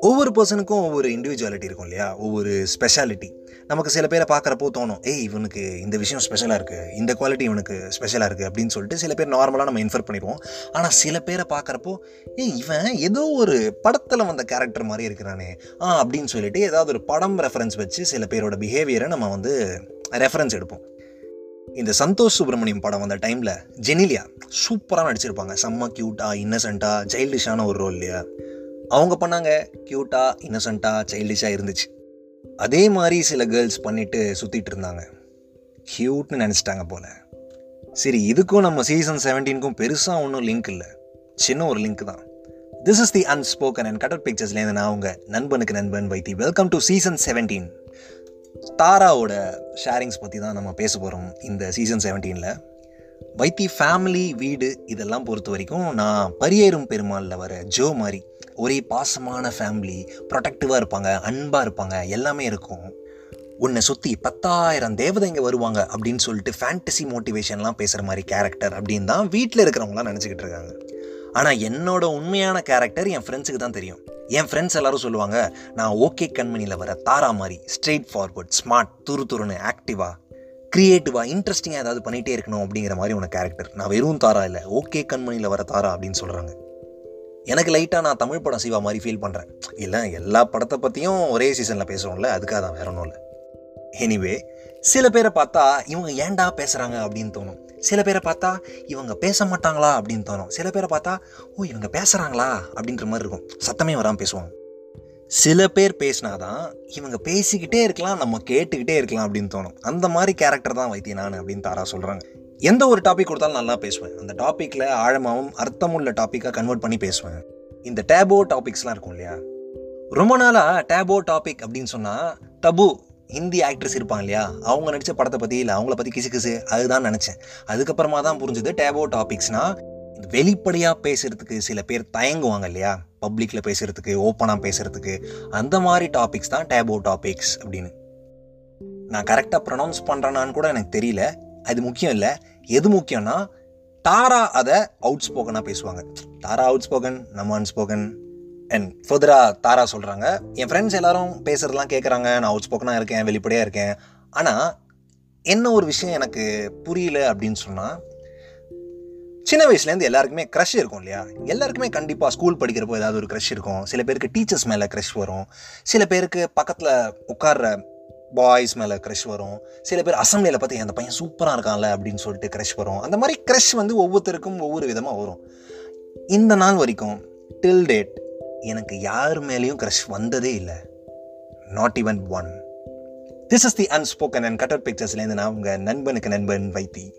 ஒவ்வொரு பர்சனுக்கும் ஒவ்வொரு இண்டிவிஜுவாலிட்டி இருக்கும் இல்லையா? ஒவ்வொரு ஸ்பெஷாலிட்டி நமக்கு சில பேரை பார்க்குறப்போ தோணும் ஏய் இவனுக்கு இந்த விஷயம் ஸ்பெஷலாக இருக்குது இந்த குவாலிட்டி இவனுக்கு ஸ்பெஷலாக இருக்குது அப்படின்னு சொல்லிட்டு சில பேர் நார்மலாக நம்ம இன்ஃபர் பண்ணிடுவோம். ஆனால் சில பேரை பார்க்குறப்போ ஏய் இவன் ஏதோ ஒரு படத்தில் வந்த கேரக்டர் மாதிரி இருக்கிறானே. ஆ அப்படின்னு சொல்லிட்டு ஏதாவது ஒரு படம் ரெஃபரன்ஸ் வச்சு சில பேரோட பிஹேவியரை நம்ம வந்து ரெஃபரன்ஸ் எடுப்போம். இந்த சந்தோஷ் சுப்ரமணியம் படம் வந்த டைமில் ஜெனிலியா சூப்பராக நடிச்சிருப்பாங்க. செம்ம க்யூட்டாக இன்னசென்ட்டாக சைல்டிஷான ஒரு ரோல் இல்லையா? அவங்க பண்ணாங்க க்யூட்டாக இன்னசென்ட்டாக சைல்டிஷாக இருந்துச்சு. அதே மாதிரி சில கேர்ள்ஸ் பண்ணிட்டு சுற்றிட்டு இருந்தாங்க. க்யூட்னு நினச்சிட்டாங்க போல. சரி இதுக்கும் நம்ம சீசன் செவன்டீனுக்கும் பெருசாக ஒன்றும் லிங்க் இல்லை. சின்ன ஒரு லிங்க் தான். This is the unspoken and cut out பிக்சர்ஸ்லேருந்து நான் உங்கள் நண்பனுக்கு நண்பன் Vaithi. Welcome to season seventeen தாராவோட sharings பற்றி தான் நம்ம பேச போகிறோம் இந்த சீசன் செவன்டீனில் வைத்தி ஃபேமிலி வீடு இதெல்லாம் பொறுத்த வரைக்கும் நான் பரியேறும் பெருமாளில் வர ஜோ மாதிரி ஒரே பாசமான ஃபேமிலி ப்ரொடெக்டிவாக இருப்பாங்க அன்பாக இருப்பாங்க எல்லாமே இருக்கும். உன்னை சுற்றி பத்தாயிரம் தேவதைங்க வருவாங்க அப்படின்னு சொல்லிட்டு ஃபேண்டசி மோட்டிவேஷன்லாம் பேசுகிற மாதிரி கேரக்டர் அப்படின்னு தான் வீட்டில் இருக்கிறவங்களாம் நினச்சிக்கிட்டு இருக்காங்க. ஆனால் என்னோட உண்மையான கேரக்டர் என் ஃப்ரெண்ட்ஸுக்கு தான் தெரியும். என் ஃப்ரெண்ட்ஸ் எல்லாரும் சொல்லுவாங்க நான் ஓகே கண்மணியில் வர தாரா மாதிரி ஸ்ட்ரெயிட் ஃபார்வர்ட் ஸ்மார்ட் துரு துருன்னு ஆக்டிவாக க்ரியேட்டிவாக இன்ட்ரெஸ்டிங்காக ஏதாவது பண்ணிகிட்டே இருக்கணும் அப்படிங்கிற மாதிரி உன கேரக்டர் நான் வெறும் தாரா இல்லை ஓகே கண்மணியில் வர தாரா அப்படின்னு சொல்கிறாங்க எனக்கு லைட்டாக நான் தமிழ் படம் சிவா மாதிரி ஃபீல் பண்ணுறேன் இல்லை எல்லா படத்தை பற்றியும் ஒரே சீசனில் பேசுகிறோம்ல அதுக்காக தான் வேற ஒன்றும் இல்லை. எனிவே சில பேரை பார்த்தா இவங்க ஏன்டா பேசுகிறாங்க அப்படின்னு தோணும். சில பேரை பார்த்தா இவங்க பேச மாட்டாங்களா அப்படின்னு தோணும். சில பேரை பார்த்தா ஓ இவங்க பேசுகிறாங்களா அப்படின்ற மாதிரி இருக்கும். சத்தமே வராமல் பேசுவாங்க. சில பேர் பேசினாதான் இவங்க பேசிக்கிட்டே இருக்கலாம் நம்ம கேட்டுக்கிட்டே இருக்கலாம் அப்படின்னு தோணும். அந்த மாதிரி கேரக்டர் தான் வைத்திய நான் அப்படின்னு தாரா சொல்கிறாங்க எந்த ஒரு டாபிக் கொடுத்தாலும் நல்லா பேசுவேன். அந்த டாப்பிக்கில் ஆழமாகவும் அர்த்தமுள்ள டாப்பிக்காக கன்வெர்ட் பண்ணி பேசுவேன். இந்த டேபோ டாபிக்ஸ்லாம் இருக்கும் இல்லையா? ரொம்ப நாளாக டேபோ டாபிக் அப்படின்னு சொன்னால் தபு ஹிந்தி ஆக்ட்ரஸ் இருப்பாங்க இல்லையா அவங்க நடித்த படத்தை பற்றி இல்லை அவங்கள பற்றி கிசு கிசு அதுதான் நினச்சேன். அதுக்கப்புறமா தான் புரிஞ்சுது டேபோ டாபிக்ஸ்னால் வெளிப்படையாக பேசுகிறதுக்கு சில பேர் தயங்குவாங்க இல்லையா? பப்ளிக்கில் பேசுகிறதுக்கு ஓப்பனாக பேசுகிறதுக்கு அந்த மாதிரி டாபிக்ஸ் தான் டேபோ டாபிக்ஸ் அப்படின்னு. நான் கரெக்டாக ப்ரொனவுன்ஸ் பண்ணுறேனான்னு கூட எனக்கு தெரியல. அது முக்கியம் இல்லை. எது முக்கியம்னா தாரா அதை அவுட் ஸ்போக்கனாக பேசுவாங்க. தாரா அவுட் ஸ்போக்கன் நம்ம அன்ஸ்போக்கன் அண்ட் ஃபர்தராக தாரா சொல்கிறாங்க என் ஃப்ரெண்ட்ஸ் எல்லாரும் பேசுகிறதுலாம் கேட்குறாங்க நான் அவுட் ஸ்போக்கனாக இருக்கேன் வெளிப்படையாக இருக்கேன். ஆனால் என்ன ஒரு விஷயம் எனக்கு புரியல அப்படின்னு சொன்னால் சின்ன வயசுலேருந்து எல்லாருக்குமே க்ரஷ் இருக்கும் இல்லையா? எல்லாருக்குமே கண்டிப்பாக ஸ்கூல் படிக்கிறப்போ ஏதாவது ஒரு க்ரஷ் இருக்கும். சில பேருக்கு டீச்சர்ஸ் மேலே க்ரஷ் வரும். சில பேருக்கு பக்கத்தில் உட்கார்ற பாய்ஸ் மேலே க்ரஷ் வரும். சில பேர் அசம்பிளியில் பார்த்து அந்த பையன் சூப்பராக இருக்கான்ல அப்படின்னு சொல்லிட்டு க்ரஷ் வரும். அந்த மாதிரி க்ரஷ் வந்து ஒவ்வொருத்தருக்கும் ஒவ்வொரு விதமாக வரும். இந்த நாள் வரைக்கும் டில் டேட் எனக்கு யார் மேலேயும் க்ரஷ் வந்ததே இல்லை. Not even one this is the unspoken and cut out பிக்சர்ஸ்லேருந்து நான் உங்கள் நண்பனுக்கு நண்பன் வைத்தி.